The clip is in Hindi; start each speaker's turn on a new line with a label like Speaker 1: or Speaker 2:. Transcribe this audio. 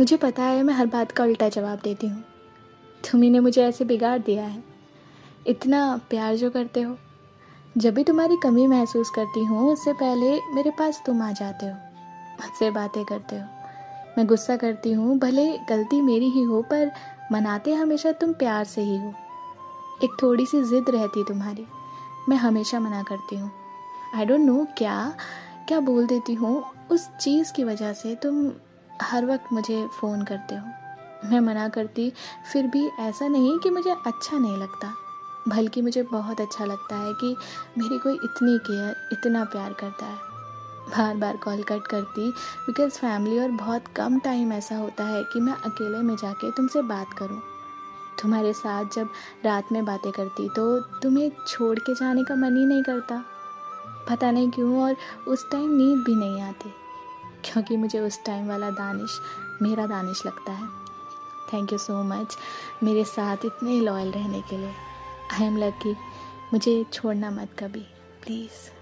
Speaker 1: मुझे पता है मैं हर बात का उल्टा जवाब देती हूँ। तुम्ही मुझे ऐसे बिगाड़ दिया है। इतना प्यार जो करते हो। जब भी तुम्हारी कमी महसूस करती हूँ, उससे पहले मेरे पास तुम आ जाते हो। मुझसे बातें करते हो। मैं गुस्सा करती हूँ, भले गलती मेरी ही हो, पर मनाते हमेशा तुम प्यार से ही हो। एक थोड़ी सी ज़िद रहती तुम्हारी। मैं हमेशा मना करती हूँ। आई डोंट नो क्या क्या बोल देती हूँ। उस चीज़ की वजह से तुम हर वक्त मुझे फ़ोन करते हो। मैं मना करती, फिर भी ऐसा नहीं कि मुझे अच्छा नहीं लगता, बल्कि मुझे बहुत अच्छा लगता है कि मेरी कोई इतनी केयर, इतना प्यार करता है। बार बार कॉल कट करती बिकॉज़ फैमिली और बहुत कम टाइम ऐसा होता है कि मैं अकेले में जाके तुमसे बात करूँ। तुम्हारे साथ जब रात में बातें करती तो तुम्हें छोड़ के जाने का मन ही नहीं करता। पता नहीं क्यों और उस टाइम नींद भी नहीं आती। क्योंकि मुझे उस टाइम वाला दानिश, मेरा दानिश लगता है। थैंक यू सो मच मेरे साथ इतने लॉयल रहने के लिए। आई एम लकी मुझे छोड़ना मत कभी प्लीज़